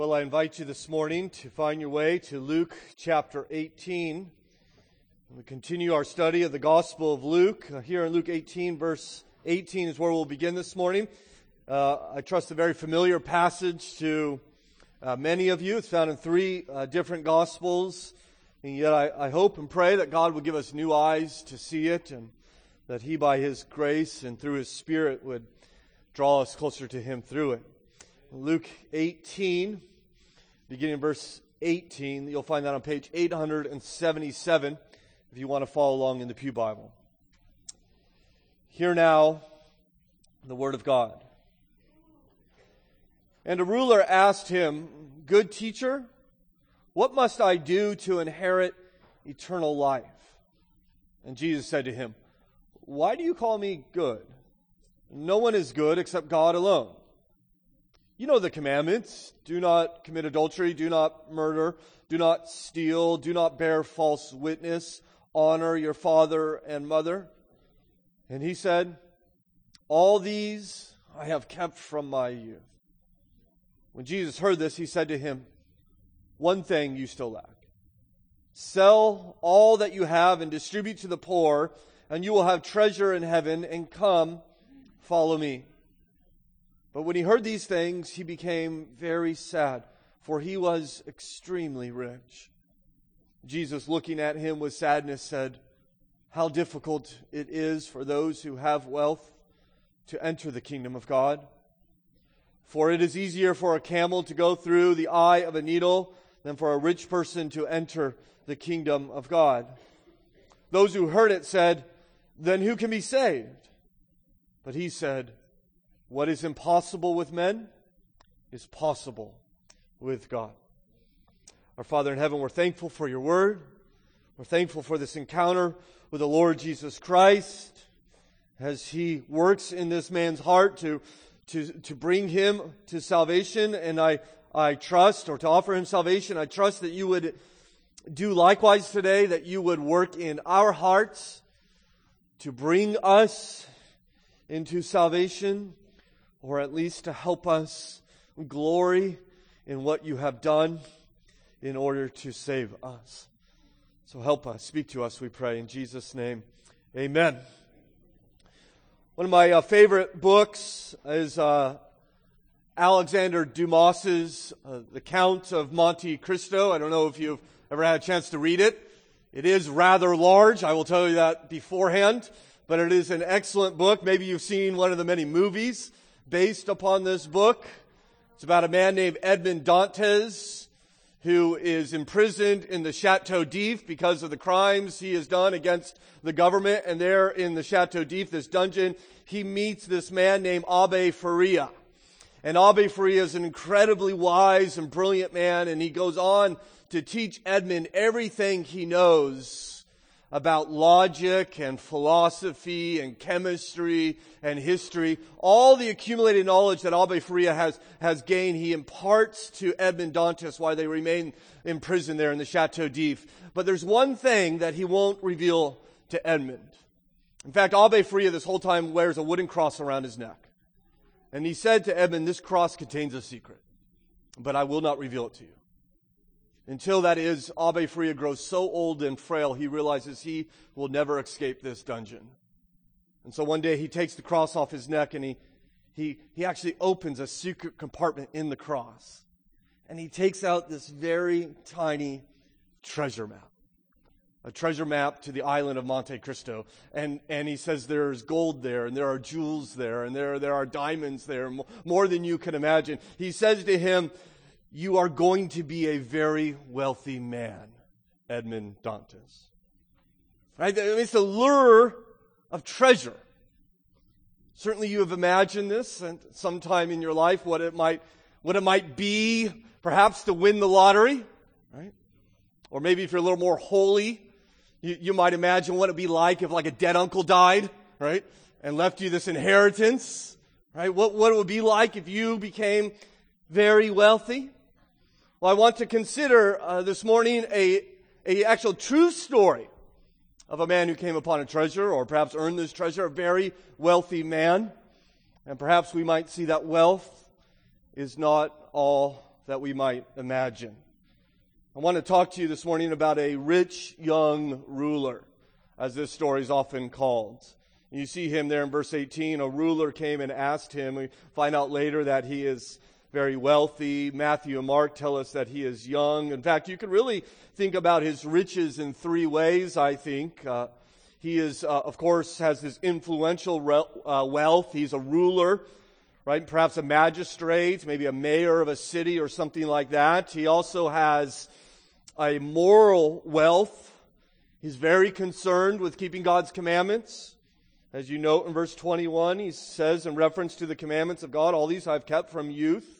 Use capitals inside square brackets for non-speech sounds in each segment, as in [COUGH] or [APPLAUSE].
Well, I invite you this morning to find your way to Luke chapter 18. We continue our study of the Gospel of Luke. Here in Luke 18, verse 18 is where we'll begin this morning. Uh, I trust a very familiar passage to uh, many of you. It's found in three uh, different Gospels. And yet I, I hope and pray that God will give us new eyes to see it and that He, by His grace and through His Spirit, would draw us closer to Him through it. Luke 18, beginning in verse 18. You'll find that on page 877 if you want to follow along in the Pew Bible. Hear now the Word of God. And a ruler asked him, Good teacher, what must I do to inherit eternal life? And Jesus said to him, Why do you call me good? No one is good except God alone. You know the commandments. Do not commit adultery. Do not murder. Do not steal. Do not bear false witness. Honor your father and mother. And he said, All these I have kept from my youth. When Jesus heard this, he said to him, One thing you still lack. Sell all that you have and distribute to the poor, and you will have treasure in heaven, and come, follow me. But when he heard these things, he became very sad, for he was extremely rich. Jesus, looking at him with sadness, said, How difficult it is for those who have wealth to enter the kingdom of God. For it is easier for a camel to go through the eye of a needle than for a rich person to enter the kingdom of God. Those who heard it said, Then who can be saved? But he said, what is impossible with men is possible with God. Our Father in heaven, we're thankful for your word. We're thankful for this encounter with the Lord Jesus Christ as he works in this man's heart to, to, to bring him to salvation. And I, I trust, or to offer him salvation, I trust that you would do likewise today, that you would work in our hearts to bring us into salvation or at least to help us glory in what you have done in order to save us. So help us, speak to us, we pray, in Jesus' name. Amen. One of my uh, favorite books is uh, Alexander Dumas's uh, The Count of Monte Cristo. I don't know if you've ever had a chance to read it. It is rather large, I will tell you that beforehand, but it is an excellent book. Maybe you've seen one of the many movies based upon this book. It's about a man named Edmond Dantes who is imprisoned in the Chateau d'If because of the crimes he has done against the government. And there in the Chateau d'If, this dungeon, he meets this man named Abbe Faria. And Abbe Faria is an incredibly wise and brilliant man, and he goes on to teach Edmund everything he knows about logic and philosophy and chemistry and history. All the accumulated knowledge that Abbe Faria has, has gained, he imparts to Edmond Dantes while they remain in prison there in the Chateau d'If. But there's one thing that he won't reveal to Edmund. In fact, Abbe Faria this whole time wears a wooden cross around his neck. And he said to Edmund, this cross contains a secret, but I will not reveal it to you. Until that is, Abbe Faria grows so old and frail, he realizes he will never escape this dungeon. And so one day he takes the cross off his neck and he, he, he actually opens a secret compartment in the cross. And he takes out this very tiny treasure map. A treasure map to the island of Monte Cristo. And, and he says there's gold there, and there are jewels there, and there, there are diamonds there, more than you can imagine. He says to him, you are going to be a very wealthy man, Edmond Dantes. Right? It's the lure of treasure. Certainly you have imagined this and sometime in your life what it might, what it might be, perhaps to win the lottery, right? Or maybe if you're a little more holy, you, you might imagine what it'd be like if like a dead uncle died, right? And left you this inheritance, right? What, what it would be like if you became very wealthy. Well, I want to consider uh, this morning a, a actual true story of a man who came upon a treasure or perhaps earned this treasure, a very wealthy man. And perhaps we might see that wealth is not all that we might imagine. I want to talk to you this morning about a rich young ruler, as this story is often called. You see him there in verse 18. A ruler came and asked him. We find out later that he is very wealthy. Matthew and Mark tell us that he is young. In fact, you can really think about his riches in three ways, I think. Uh, he is, uh, of course, has this influential re- uh, wealth. He's a ruler, right? Perhaps a magistrate, maybe a mayor of a city or something like that. He also has a moral wealth. He's very concerned with keeping God's commandments. As you note in verse 21, he says in reference to the commandments of God, all these I've kept from youth.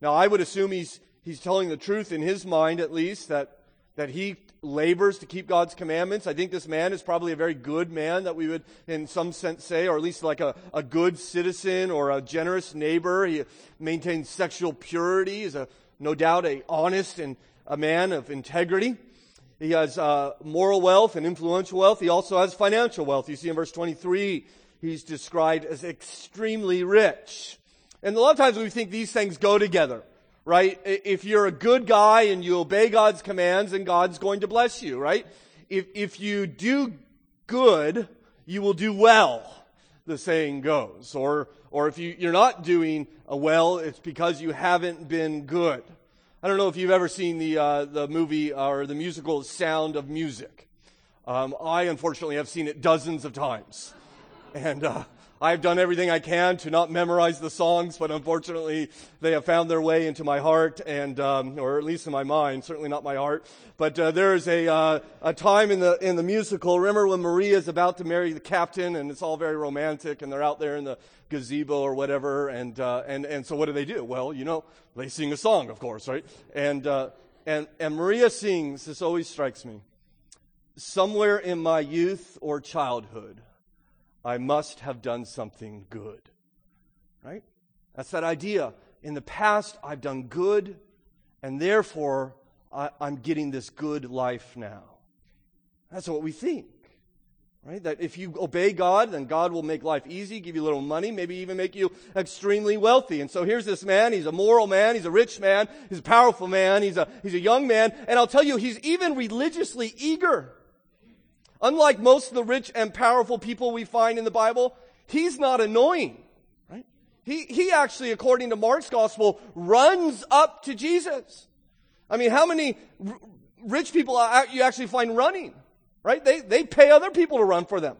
Now, I would assume he's, he's telling the truth in his mind, at least, that, that he labors to keep God's commandments. I think this man is probably a very good man that we would, in some sense, say, or at least like a, a good citizen or a generous neighbor. He maintains sexual purity, is a, no doubt a honest and a man of integrity. He has uh, moral wealth and influential wealth. He also has financial wealth. You see in verse 23, he's described as extremely rich. And a lot of times we think these things go together, right? If you're a good guy and you obey God's commands, and God's going to bless you, right? If, if you do good, you will do well, the saying goes. Or, or if you, you're not doing well, it's because you haven't been good. I don't know if you've ever seen the, uh, the movie or the musical Sound of Music. Um, I unfortunately have seen it dozens of times. And, uh, I've done everything I can to not memorize the songs, but unfortunately, they have found their way into my heart, and um, or at least in my mind. Certainly not my heart. But uh, there is a uh, a time in the in the musical. Remember when Maria is about to marry the captain, and it's all very romantic, and they're out there in the gazebo or whatever, and uh, and and so what do they do? Well, you know, they sing a song, of course, right? And uh, and and Maria sings. This always strikes me. Somewhere in my youth or childhood. I must have done something good. Right? That's that idea. In the past, I've done good, and therefore, I, am getting this good life now. That's what we think. Right? That if you obey God, then God will make life easy, give you a little money, maybe even make you extremely wealthy. And so here's this man. He's a moral man. He's a rich man. He's a powerful man. He's a, he's a young man. And I'll tell you, he's even religiously eager. Unlike most of the rich and powerful people we find in the Bible, he's not annoying. Right? He, he actually, according to Mark's gospel, runs up to Jesus. I mean, how many r- rich people uh, you actually find running? Right? They, they pay other people to run for them.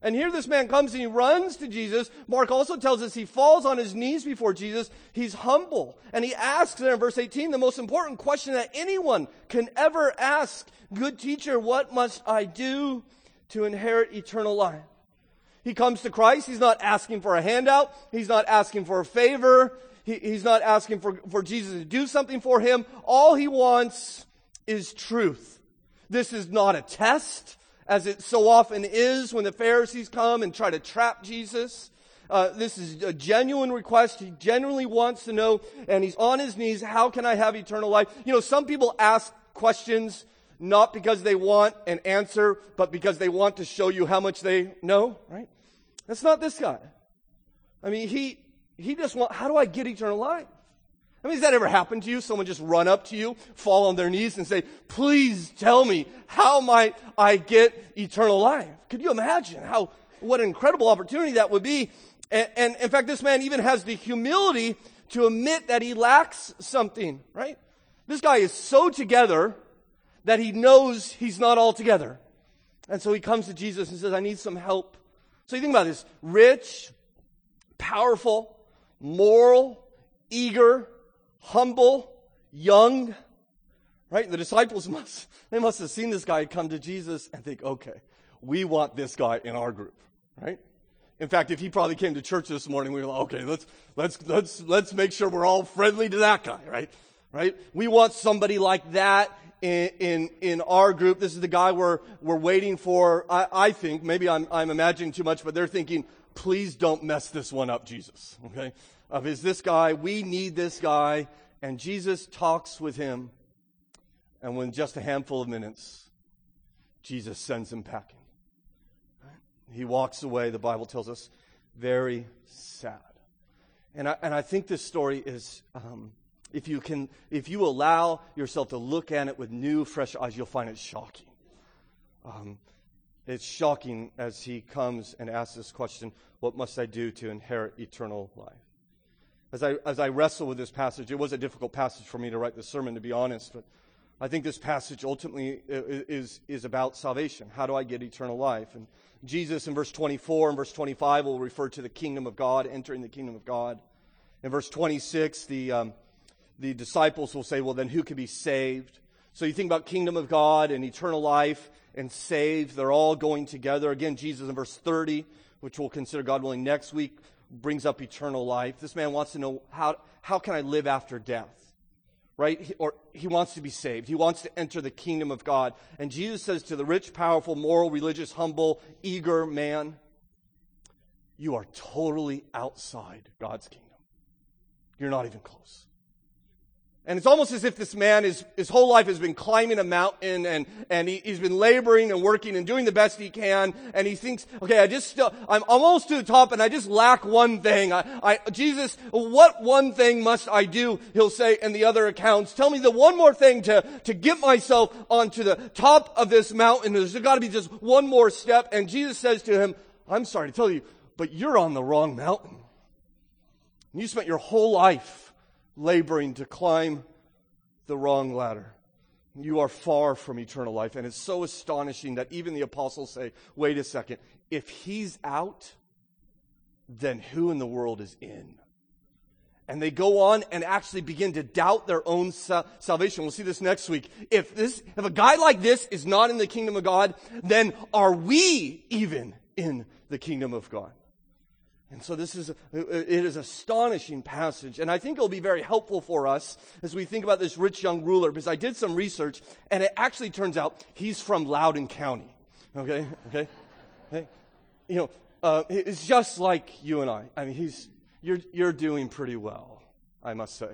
And here this man comes and he runs to Jesus. Mark also tells us he falls on his knees before Jesus. He's humble. And he asks there in verse 18 the most important question that anyone can ever ask. Good teacher, what must I do to inherit eternal life? He comes to Christ. He's not asking for a handout. He's not asking for a favor. He, he's not asking for, for Jesus to do something for him. All he wants is truth. This is not a test as it so often is when the Pharisees come and try to trap Jesus. Uh, this is a genuine request. He genuinely wants to know, and he's on his knees. How can I have eternal life? You know, some people ask questions not because they want an answer, but because they want to show you how much they know, right? That's not this guy. I mean, he, he just want, how do I get eternal life? I mean, has that ever happened to you? Someone just run up to you, fall on their knees and say, please tell me, how might I get eternal life? Could you imagine how, what an incredible opportunity that would be? And, and in fact, this man even has the humility to admit that he lacks something, right? This guy is so together that he knows he's not all together. And so he comes to Jesus and says, I need some help. So you think about this rich, powerful, moral, eager, humble, young, right? The disciples must, they must have seen this guy come to Jesus and think, okay, we want this guy in our group, right? In fact, if he probably came to church this morning, we were like, okay, let's, let's, let's, let's make sure we're all friendly to that guy, right? Right? We want somebody like that in, in, in our group. This is the guy we're, we're waiting for. I, I think, maybe I'm, I'm imagining too much, but they're thinking, please don't mess this one up, Jesus. Okay? Of is this guy, we need this guy. And Jesus talks with him. And when just a handful of minutes, Jesus sends him packing. He walks away, the Bible tells us, very sad. And I, and I think this story is, um, if you can, if you allow yourself to look at it with new, fresh eyes, you'll find it shocking. Um, it's shocking as he comes and asks this question What must I do to inherit eternal life? As I, as I wrestle with this passage, it was a difficult passage for me to write this sermon, to be honest, but I think this passage ultimately is, is about salvation. How do I get eternal life? And Jesus in verse 24 and verse 25 will refer to the kingdom of God, entering the kingdom of God. In verse 26, the, um, the disciples will say, well, then who can be saved? So you think about kingdom of God and eternal life and saved. They're all going together. Again, Jesus in verse 30, which we'll consider God willing next week, brings up eternal life. This man wants to know how, how can I live after death? Right? He, or he wants to be saved. He wants to enter the kingdom of God. And Jesus says to the rich, powerful, moral, religious, humble, eager man, you are totally outside God's kingdom. You're not even close. And it's almost as if this man is, his whole life has been climbing a mountain and, and he, has been laboring and working and doing the best he can. And he thinks, okay, I just still, I'm almost to the top and I just lack one thing. I, I, Jesus, what one thing must I do? He'll say in the other accounts, tell me the one more thing to, to get myself onto the top of this mountain. There's got to be just one more step. And Jesus says to him, I'm sorry to tell you, but you're on the wrong mountain. You spent your whole life laboring to climb the wrong ladder. You are far from eternal life. And it's so astonishing that even the apostles say, wait a second, if he's out, then who in the world is in? And they go on and actually begin to doubt their own salvation. We'll see this next week. If this, if a guy like this is not in the kingdom of God, then are we even in the kingdom of God? And so this is, a, it is astonishing passage. And I think it'll be very helpful for us as we think about this rich young ruler, because I did some research and it actually turns out he's from Loudoun County. Okay? Okay? okay? You know, uh, it's just like you and I. I mean, he's, you're, you're doing pretty well, I must say.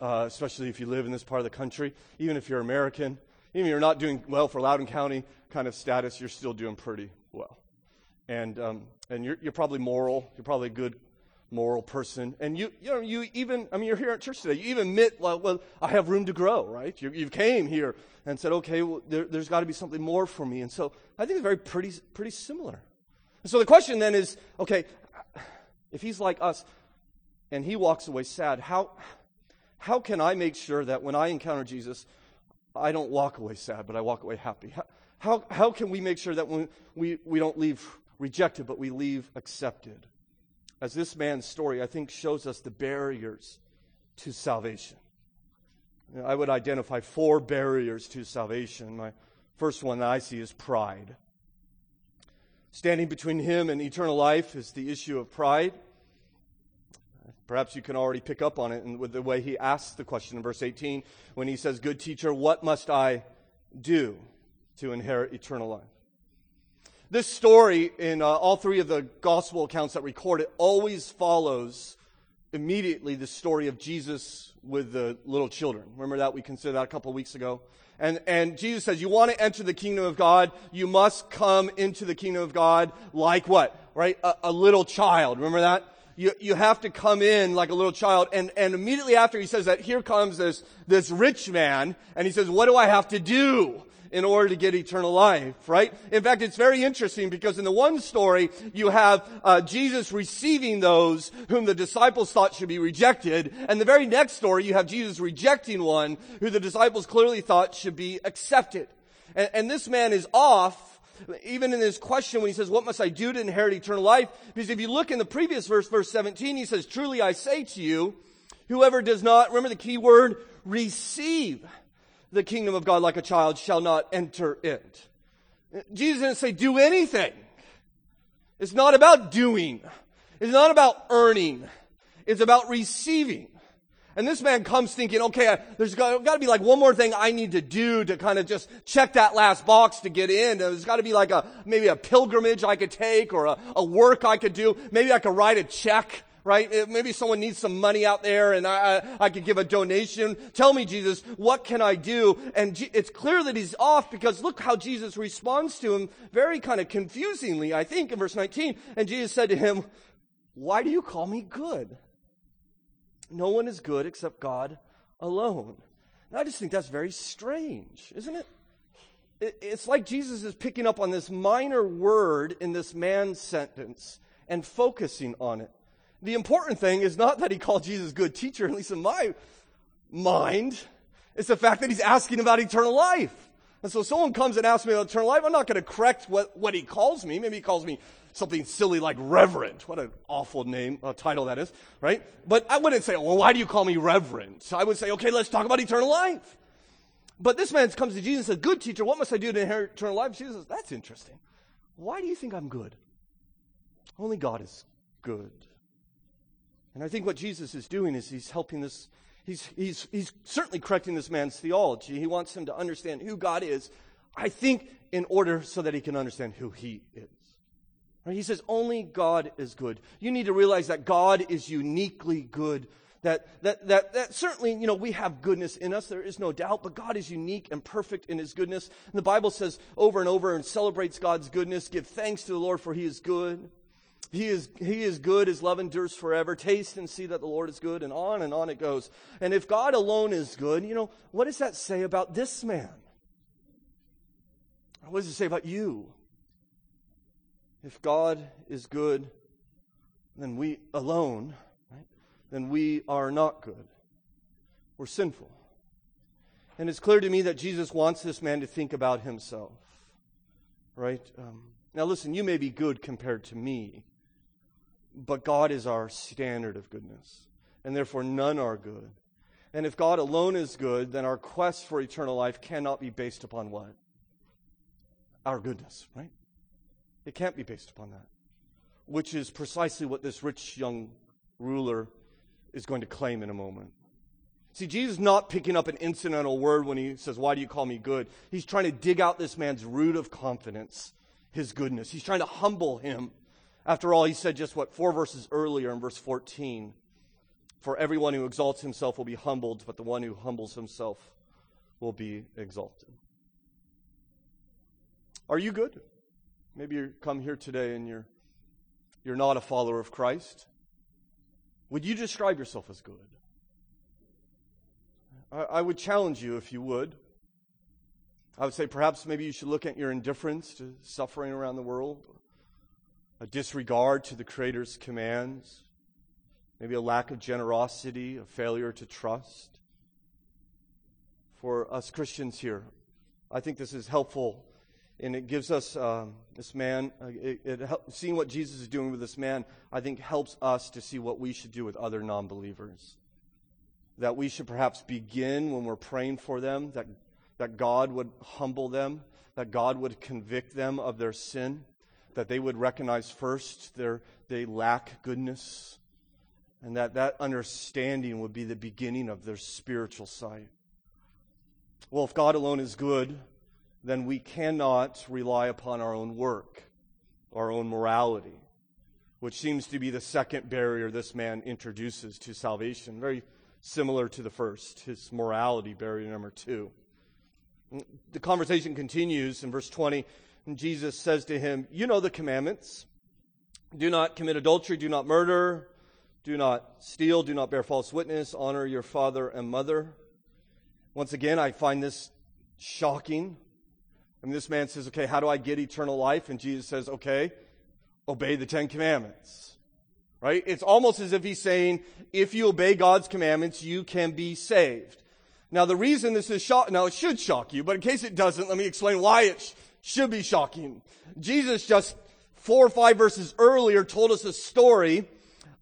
Uh, especially if you live in this part of the country. Even if you're American, even if you're not doing well for Loudoun County kind of status, you're still doing pretty well. And, um, and you're, you're probably moral. You're probably a good moral person. And you, you know, you even, I mean, you're here at church today. You even admit, well, well I have room to grow, right? You, you came here and said, okay, well, there, has got to be something more for me. And so I think it's very pretty, pretty similar. And so the question then is, okay, if he's like us and he walks away sad, how, how can I make sure that when I encounter Jesus, I don't walk away sad, but I walk away happy? How, how, how can we make sure that when we, we don't leave rejected, but we leave accepted. As this man's story, I think, shows us the barriers to salvation. I would identify four barriers to salvation. My first one that I see is pride. Standing between him and eternal life is the issue of pride. Perhaps you can already pick up on it and with the way he asks the question in verse 18 when he says, Good teacher, what must I do to inherit eternal life? This story in uh, all three of the gospel accounts that record it always follows immediately the story of Jesus with the little children. Remember that? We considered that a couple of weeks ago. And, and Jesus says, you want to enter the kingdom of God, you must come into the kingdom of God like what? Right? A, a little child. Remember that? You, you have to come in like a little child. And, and immediately after he says that, here comes this, this rich man, and he says, what do I have to do? In order to get eternal life, right? In fact, it's very interesting because in the one story, you have uh, Jesus receiving those whom the disciples thought should be rejected, and the very next story, you have Jesus rejecting one who the disciples clearly thought should be accepted. And, and this man is off even in his question when he says, what must I do to inherit eternal life? Because if you look in the previous verse, verse 17, he says, truly I say to you, whoever does not, remember the key word, receive the kingdom of God like a child shall not enter it. Jesus didn't say do anything. It's not about doing. It's not about earning. It's about receiving. And this man comes thinking, okay, there's got, got, to be like one more thing I need to do to kind of just check that last box to get in. There's got to be like a, maybe a pilgrimage I could take or a, a work I could do. Maybe I could write a check right? Maybe someone needs some money out there and I, I, I could give a donation. Tell me, Jesus, what can I do? And G- it's clear that he's off because look how Jesus responds to him very kind of confusingly, I think, in verse 19. And Jesus said to him, why do you call me good? No one is good except God alone. And I just think that's very strange, isn't it? It's like Jesus is picking up on this minor word in this man's sentence and focusing on it. The important thing is not that he called Jesus good teacher, at least in my mind. It's the fact that he's asking about eternal life. And so if someone comes and asks me about eternal life, I'm not going to correct what, what he calls me. Maybe he calls me something silly like reverend. What an awful name, uh, title that is, right? But I wouldn't say, well, why do you call me reverend? I would say, okay, let's talk about eternal life. But this man comes to Jesus and says, good teacher, what must I do to inherit eternal life? Jesus says, that's interesting. Why do you think I'm good? Only God is good. And I think what Jesus is doing is he's helping this, he's, he's, he's certainly correcting this man's theology. He wants him to understand who God is, I think, in order so that he can understand who he is. Right? He says, only God is good. You need to realize that God is uniquely good. That, that, that, that certainly, you know, we have goodness in us, there is no doubt, but God is unique and perfect in his goodness. And the Bible says over and over and celebrates God's goodness. Give thanks to the Lord for he is good. He is, he is good, his love endures forever. Taste and see that the Lord is good, and on and on it goes. And if God alone is good, you know, what does that say about this man? What does it say about you? If God is good, then we alone, right, then we are not good. We're sinful. And it's clear to me that Jesus wants this man to think about himself. Right? Um, now, listen, you may be good compared to me, but God is our standard of goodness, and therefore none are good. And if God alone is good, then our quest for eternal life cannot be based upon what? Our goodness, right? It can't be based upon that. Which is precisely what this rich young ruler is going to claim in a moment. See, Jesus is not picking up an incidental word when he says, Why do you call me good? He's trying to dig out this man's root of confidence, his goodness. He's trying to humble him after all, he said just what, four verses earlier in verse 14 For everyone who exalts himself will be humbled, but the one who humbles himself will be exalted. Are you good? Maybe you come here today and you're, you're not a follower of Christ. Would you describe yourself as good? I, I would challenge you if you would. I would say perhaps maybe you should look at your indifference to suffering around the world a disregard to the Creator's commands, maybe a lack of generosity, a failure to trust. For us Christians here, I think this is helpful and it gives us um, this man uh, it, it help, seeing what jesus is doing with this man i think helps us to see what we should do with other non-believers that we should perhaps begin when we're praying for them that, that god would humble them that god would convict them of their sin that they would recognize first their, they lack goodness, and that that understanding would be the beginning of their spiritual sight. Well, if God alone is good, then we cannot rely upon our own work, our own morality, which seems to be the second barrier this man introduces to salvation. Very similar to the first, his morality barrier number two. The conversation continues in verse 20. And Jesus says to him, You know the commandments. Do not commit adultery, do not murder, do not steal, do not bear false witness, honor your father and mother. Once again, I find this shocking. I mean, this man says, Okay, how do I get eternal life? And Jesus says, Okay, obey the Ten Commandments. Right? It's almost as if he's saying, if you obey God's commandments, you can be saved. Now, the reason this is shock, now it should shock you, but in case it doesn't, let me explain why it should be shocking. Jesus just four or five verses earlier told us a story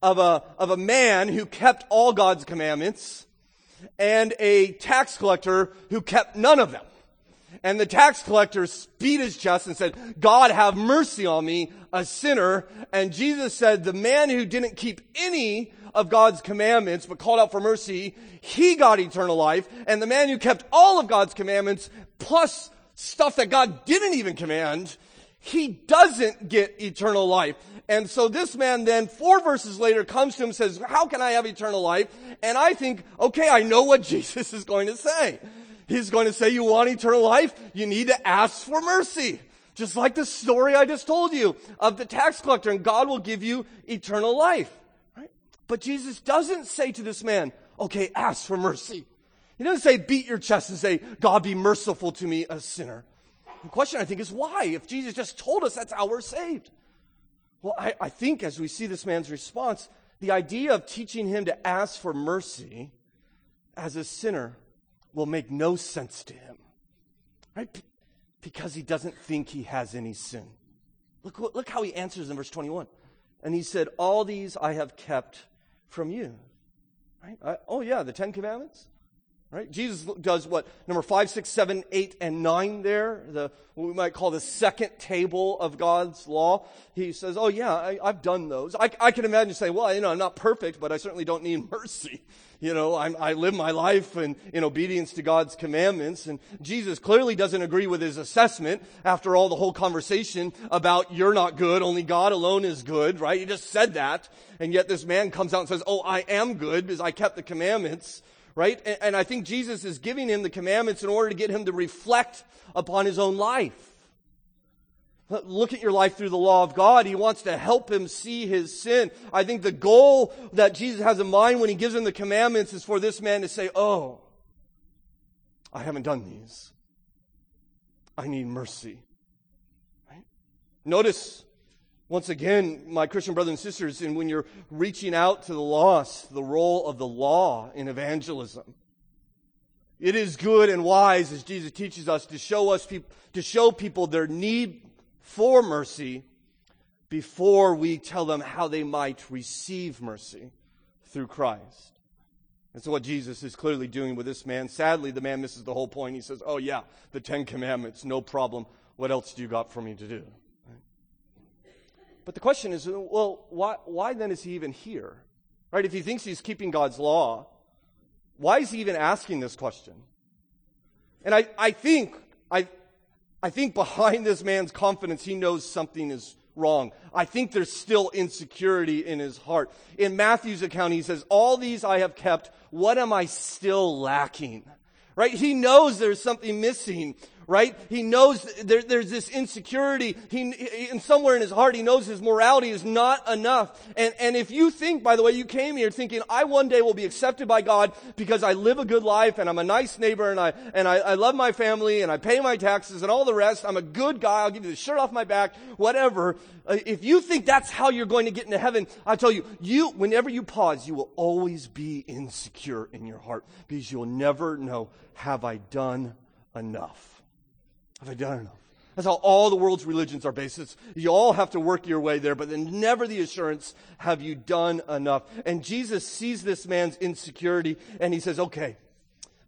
of a, of a man who kept all God's commandments and a tax collector who kept none of them. And the tax collector beat his chest and said, God have mercy on me, a sinner. And Jesus said, the man who didn't keep any of God's commandments but called out for mercy, he got eternal life. And the man who kept all of God's commandments plus stuff that God didn't even command, he doesn't get eternal life. And so this man then, four verses later, comes to him and says, How can I have eternal life? And I think, okay, I know what [LAUGHS] Jesus is going to say. He's going to say, You want eternal life? You need to ask for mercy. Just like the story I just told you of the tax collector, and God will give you eternal life. Right? But Jesus doesn't say to this man, Okay, ask for mercy. He doesn't say, beat your chest and say, God be merciful to me, a sinner. The question, I think, is why? If Jesus just told us that's how we're saved. Well, I, I think as we see this man's response, the idea of teaching him to ask for mercy as a sinner will make no sense to him. Right? Because he doesn't think he has any sin. Look, look how he answers in verse 21. And he said, All these I have kept from you. Right? I, oh, yeah, the Ten Commandments? Right? Jesus does what? Number five, six, seven, eight, and nine there, the, what we might call the second table of God's law. He says, oh yeah, I, have done those. I, I, can imagine saying, well, you know, I'm not perfect, but I certainly don't need [LAUGHS] mercy. You know, I'm, i live my life in, in obedience to God's commandments. And Jesus clearly doesn't agree with his assessment after all the whole conversation about you're not good, only God alone is good, right? He just said that. And yet this man comes out and says, oh, I am good because I kept the commandments right? And, and I think Jesus is giving him the commandments in order to get him to reflect upon his own life. Look at your life through the law of God. He wants to help him see his sin. I think the goal that Jesus has in mind when he gives him the commandments is for this man to say, Oh, I haven't done these. I need mercy. Right? Notice once again, my Christian brothers and sisters, and when you're reaching out to the lost, the role of the law in evangelism. It is good and wise, as Jesus teaches us, to show us to show people their need for mercy before we tell them how they might receive mercy through Christ. That's what Jesus is clearly doing with this man. Sadly, the man misses the whole point. He says, Oh, yeah, the Ten Commandments, no problem. What else do you got for me to do? But the question is, well, why, why then is he even here? Right? If he thinks he's keeping God's law, why is he even asking this question? And I, I think, I, I think behind this man's confidence, he knows something is wrong. I think there's still insecurity in his heart. In Matthew's account, he says, All these I have kept. What am I still lacking? Right? He knows there's something missing right? He knows there, there's this insecurity. He, and somewhere in his heart, he knows his morality is not enough. And, and if you think, by the way, you came here thinking, I one day will be accepted by God because I live a good life and I'm a nice neighbor and I, and I, I love my family and I pay my taxes and all the rest. I'm a good guy. I'll give you the shirt off my back, whatever. Uh, if you think that's how you're going to get into heaven, I tell you, you, whenever you pause, you will always be insecure in your heart because you'll never know, have I done enough? Have I done enough? That's how all the world's religions are based. It's, you all have to work your way there, but then never the assurance, have you done enough? And Jesus sees this man's insecurity and he says, okay,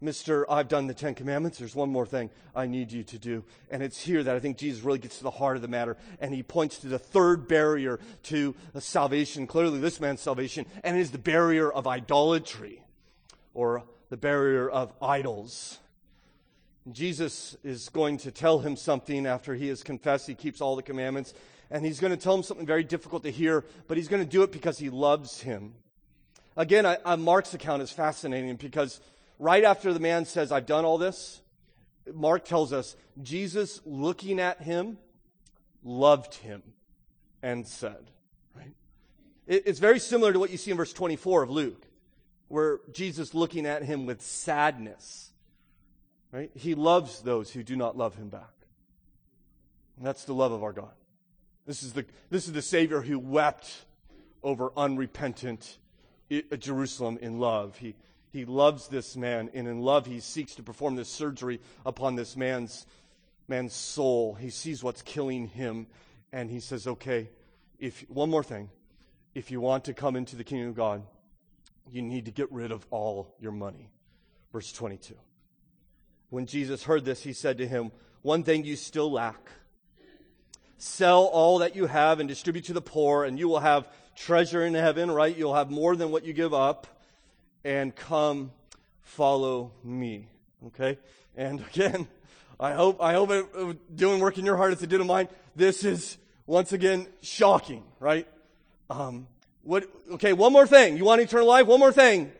Mr. I've done the Ten Commandments. There's one more thing I need you to do. And it's here that I think Jesus really gets to the heart of the matter. And he points to the third barrier to salvation, clearly this man's salvation, and it is the barrier of idolatry or the barrier of idols. Jesus is going to tell him something after he has confessed he keeps all the commandments. And he's going to tell him something very difficult to hear, but he's going to do it because he loves him. Again, I, I, Mark's account is fascinating because right after the man says, I've done all this, Mark tells us Jesus, looking at him, loved him and said, right? It, it's very similar to what you see in verse 24 of Luke, where Jesus looking at him with sadness Right? He loves those who do not love him back. And that's the love of our God. This is the, this is the Savior who wept over unrepentant uh, Jerusalem in love. He, he loves this man, and in love, he seeks to perform this surgery upon this man's, man's soul. He sees what's killing him, and he says, Okay, if, one more thing. If you want to come into the kingdom of God, you need to get rid of all your money. Verse 22. When Jesus heard this, he said to him, One thing you still lack. Sell all that you have and distribute to the poor, and you will have treasure in heaven, right? You'll have more than what you give up. And come follow me. Okay? And again, I hope, I hope it, it doing work in your heart as it did in mine. This is once again shocking, right? Um, what, okay, one more thing. You want eternal life? One more thing.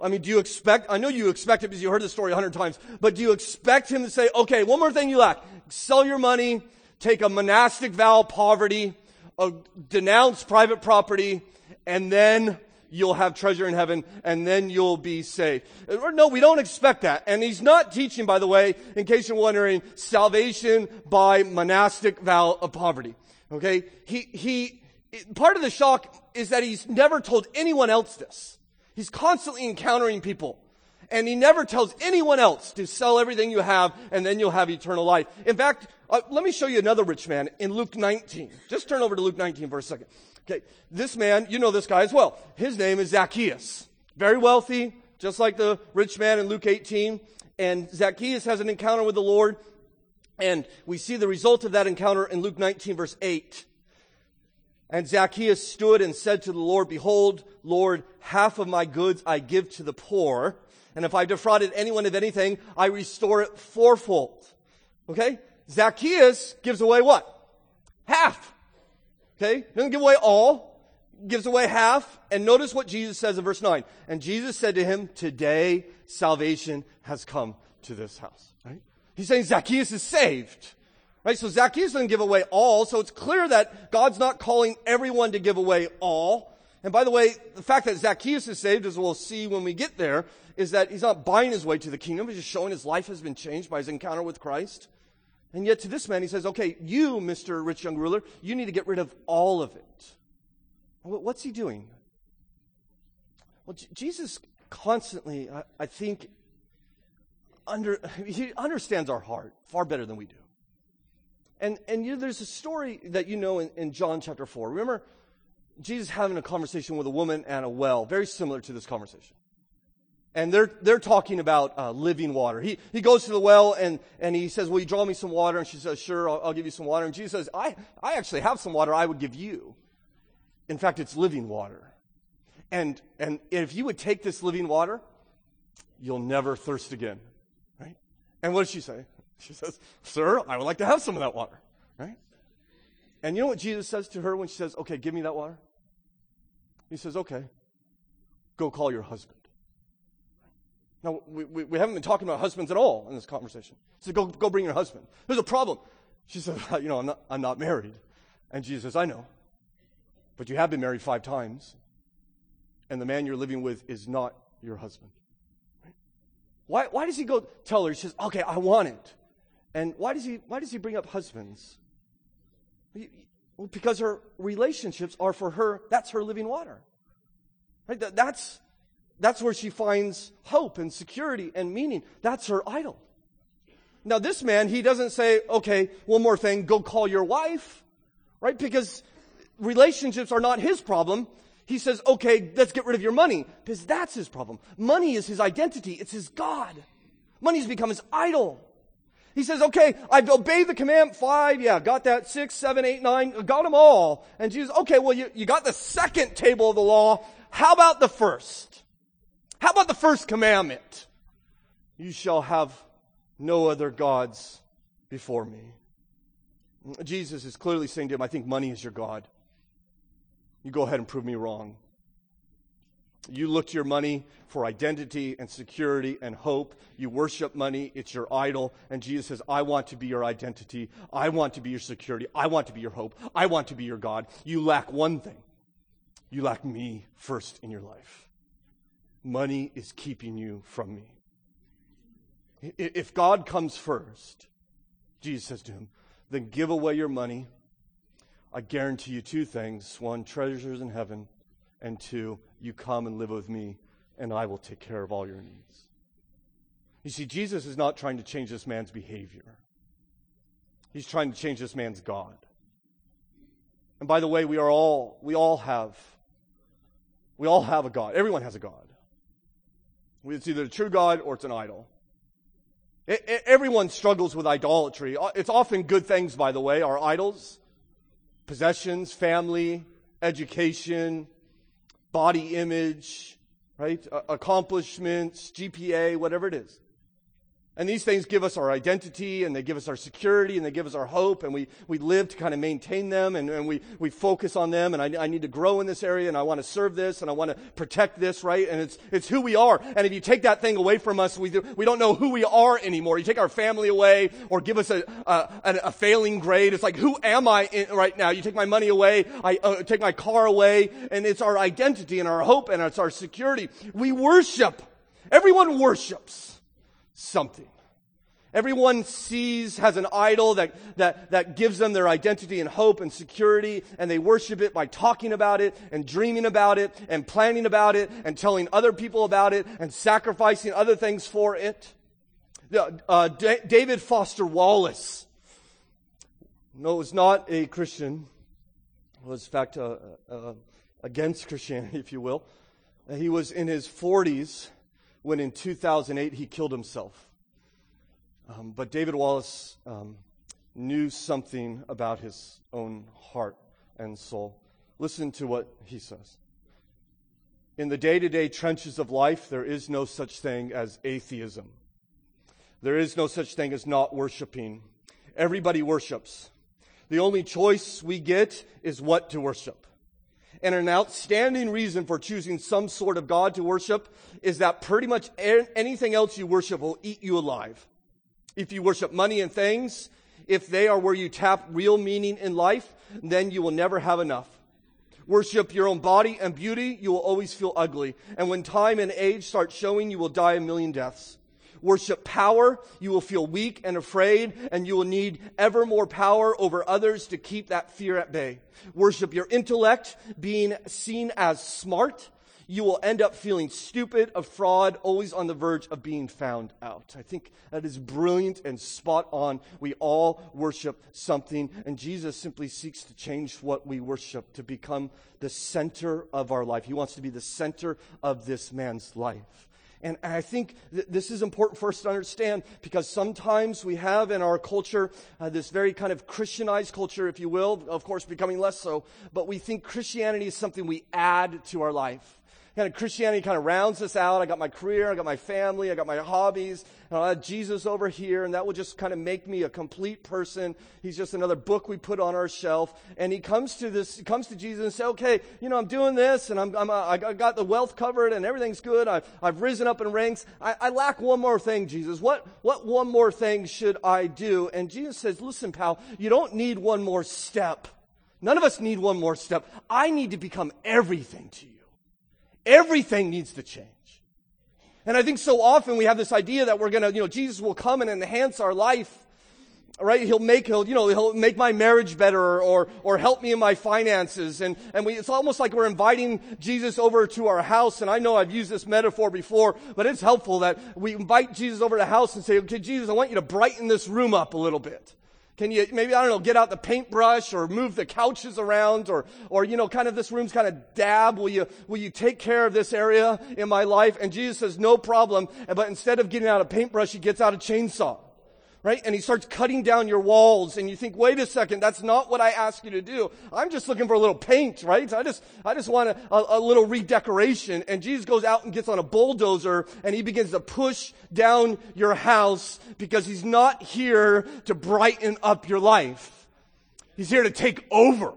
I mean, do you expect, I know you expect it because you heard the story a hundred times, but do you expect him to say, okay, one more thing you lack. Sell your money, take a monastic vow of poverty, uh, denounce private property, and then you'll have treasure in heaven and then you'll be saved. No, we don't expect that. And he's not teaching, by the way, in case you're wondering, salvation by monastic vow of poverty. Okay? He, he, part of the shock is that he's never told anyone else this. He's constantly encountering people. And he never tells anyone else to sell everything you have and then you'll have eternal life. In fact, uh, let me show you another rich man in Luke 19. Just turn over to Luke 19 for a second. Okay, this man, you know this guy as well. His name is Zacchaeus. Very wealthy, just like the rich man in Luke 18. And Zacchaeus has an encounter with the Lord. And we see the result of that encounter in Luke 19 verse 8. And Zacchaeus stood and said to the Lord, Behold, Lord, half of my goods I give to the poor. And if I defrauded anyone of anything, I restore it fourfold. Okay? Zacchaeus gives away what? Half. Okay? Doesn't give away all, gives away half. And notice what Jesus says in verse 9. And Jesus said to him, Today salvation has come to this house. Right? He's saying Zacchaeus is saved. Right? So Zacchaeus doesn't give away all, so it's clear that God's not calling everyone to give away all. And by the way, the fact that Zacchaeus is saved, as we'll see when we get there, is that he's not buying his way to the kingdom. He's just showing his life has been changed by his encounter with Christ. And yet to this man, he says, okay, you, Mr. Rich Young Ruler, you need to get rid of all of it. What's he doing? Well, Jesus constantly, I, I think, under, [LAUGHS] he understands our heart far better than we do. And, and you know, there's a story that you know in, in John chapter 4. Remember Jesus having a conversation with a woman at a well, very similar to this conversation and they're, they're talking about uh, living water. He, he goes to the well and, and he says, Will you draw me some water? And she says, Sure, I'll, I'll give you some water. And Jesus says, I, I actually have some water I would give you. In fact, it's living water. And, and if you would take this living water, you'll never thirst again. Right? And what does she say? She says, Sir, I would like to have some of that water. Right? And you know what Jesus says to her when she says, Okay, give me that water? He says, Okay, go call your husband. Now, we, we, we, haven't been talking about husbands at all in this conversation. He said, go, go bring your husband. There's a problem. She said, uh, you know, I'm not, I'm not married. And Jesus says, I know. But you have been married five times. And the man you're living with is not your husband. Why, why does he go tell her? He says, okay, I want it. And why does he, why does he bring up husbands? Because her relationships are for her, that's her living water. Right? That's, that's where she finds hope and security and meaning. That's her idol. Now, this man, he doesn't say, okay, one more thing, go call your wife, right? Because relationships are not his problem. He says, okay, let's get rid of your money, because that's his problem. Money is his identity, it's his God. Money's become his idol. He says, okay, I've obeyed the command five, yeah, got that six, seven, eight, nine, got them all. And Jesus, okay, well, you, you got the second table of the law. How about the first? How about the first commandment? You shall have no other gods before me. Jesus is clearly saying to him, I think money is your God. You go ahead and prove me wrong. You look to your money for identity and security and hope. You worship money, it's your idol. And Jesus says, I want to be your identity. I want to be your security. I want to be your hope. I want to be your God. You lack one thing you lack me first in your life. Money is keeping you from me. If God comes first, Jesus says to him, then give away your money. I guarantee you two things one, treasures in heaven, and two, you come and live with me, and I will take care of all your needs. You see, Jesus is not trying to change this man's behavior, he's trying to change this man's God. And by the way, we are all, we all have, we all have a God. Everyone has a God. It's either a true God or it's an idol. It, it, everyone struggles with idolatry. Uh, it's often good things, by the way, are idols. Possessions, family, education, body image, right? Accomplishments, GPA, whatever it is. And these things give us our identity and they give us our security and they give us our hope and we, we live to kind of maintain them and, and we, we focus on them and I, I need to grow in this area and I want to serve this and I want to protect this, right? And it's, it's who we are. And if you take that thing away from us, we, do, we don't know who we are anymore. You take our family away or give us a, a, a failing grade. It's like, who am I right now? You take my money away, I uh, take my car away and it's our identity and our hope and it's our security. We worship. Everyone worships something. Everyone sees, has an idol that, that, that gives them their identity and hope and security, and they worship it by talking about it and dreaming about it and planning about it and telling other people about it and sacrificing other things for it. Uh, D- David Foster Wallace, no, was not a Christian, was in fact uh, uh, against Christianity, [LAUGHS] if you will. He was in his 40s when in 2008 he killed himself. Um, but David Wallace um, knew something about his own heart and soul. Listen to what he says. In the day to day trenches of life, there is no such thing as atheism. There is no such thing as not worshiping. Everybody worships. The only choice we get is what to worship. And an outstanding reason for choosing some sort of God to worship is that pretty much anything else you worship will eat you alive. If you worship money and things, if they are where you tap real meaning in life, then you will never have enough. Worship your own body and beauty, you will always feel ugly. And when time and age start showing, you will die a million deaths worship power, you will feel weak and afraid, and you will need ever more power over others to keep that fear at bay. Worship your intellect, being seen as smart, you will end up feeling stupid, a fraud, always on the verge of being found out. I think that is brilliant and spot on. We all worship something, and Jesus simply seeks to change what we worship to become the center of our life. He wants to be the center of this man's life. And I think this is important for us to understand because sometimes we have in our culture uh, this very kind of Christianized culture, if you will, of course becoming less so, but we think Christianity is something we add to our life kind of Christianity kind of rounds us out. I got my career, I got my family, I got my hobbies, and I have Jesus over here, and that will just kind of make me a complete person. He's just another book we put on our shelf. And he comes to this, comes to Jesus and says, okay, you know, I'm doing this, and I'm, I'm I got the wealth covered, and everything's good. I've, I've risen up in ranks. I, I lack one more thing, Jesus. What, what one more thing should I do? And Jesus says, listen, pal, you don't need one more step. None of us need one more step. I need to become everything to you. Everything needs to change. And I think so often we have this idea that we're gonna, you know, Jesus will come and enhance our life. Right? He'll make, he'll, you know, he'll make my marriage better or, or, or help me in my finances. And, and we, it's almost like we're inviting Jesus over to our house. And I know I've used this metaphor before, but it's helpful that we invite Jesus over to the house and say, okay, Jesus, I want you to brighten this room up a little bit. Can you maybe, I don't know, get out the paintbrush or move the couches around or, or, you know, kind of this room's kind of dab. Will you, will you take care of this area in my life? And Jesus says, no problem. But instead of getting out a paintbrush, he gets out a chainsaw right? And he starts cutting down your walls and you think, wait a second, that's not what I asked you to do. I'm just looking for a little paint, right? I just, I just want a, a, a, little redecoration. And Jesus goes out and gets on a bulldozer and he begins to push down your house because he's not here to brighten up your life. He's here to take over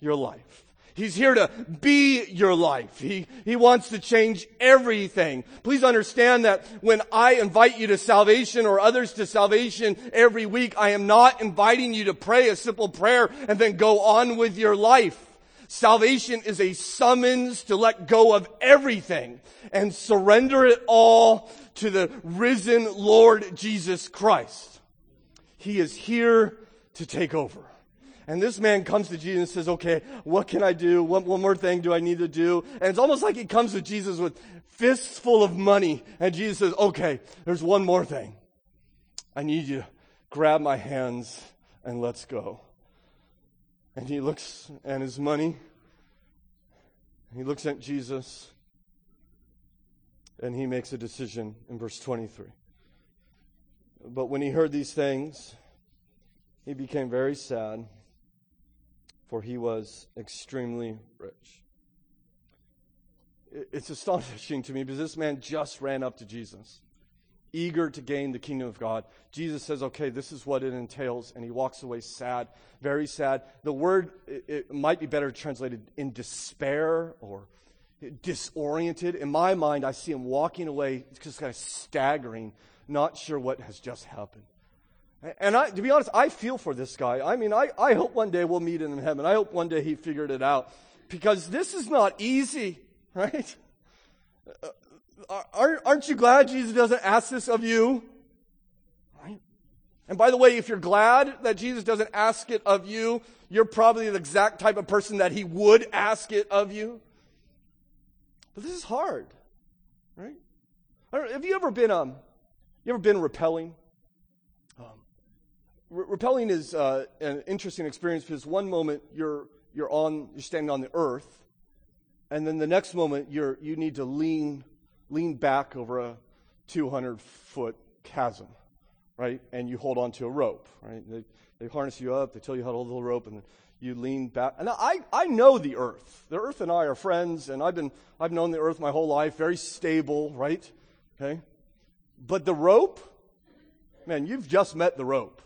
your life. He's here to be your life. He, he wants to change everything. Please understand that when I invite you to salvation or others to salvation every week, I am not inviting you to pray a simple prayer and then go on with your life. Salvation is a summons to let go of everything and surrender it all to the risen Lord Jesus Christ. He is here to take over. And this man comes to Jesus and says, okay, what can I do? What one more thing do I need to do? And it's almost like he comes to Jesus with fists full of money. And Jesus says, okay, there's one more thing. I need you to grab my hands and let's go. And he looks at his money. He looks at Jesus. And he makes a decision in verse 23. But when he heard these things, he became very sad for he was extremely rich. It's astonishing to me because this man just ran up to Jesus. eager to gain the kingdom of God. Jesus says, okay, this is what it entails, and he walks away sad, very sad. The word, it, might be better translated in despair or disoriented. In my mind, I see him walking away, just kind of staggering, not sure what has just happened. And I, to be honest, I feel for this guy. I mean, I, I hope one day we'll meet him in heaven. I hope one day he figured it out. Because this is not easy, [LAUGHS] right? Uh, aren't you glad Jesus doesn't ask this of you? Right? And by the way, if you're glad that Jesus doesn't ask it of you, you're probably the exact type of person that he would ask it of you. But this is hard, right? have you ever been um, you ever been rappelling? Rappelling is uh, an interesting experience because one moment you're you're on you're standing on the earth, and then the next moment you're you need to lean lean back over a 200 foot chasm, right? And you hold onto a rope, right? They, they harness you up, they tell you how to hold the rope, and you lean back. And I, I know the earth. The earth and I are friends, and I've been I've known the earth my whole life, very stable, right? Okay? But the rope, man, you've just met the rope.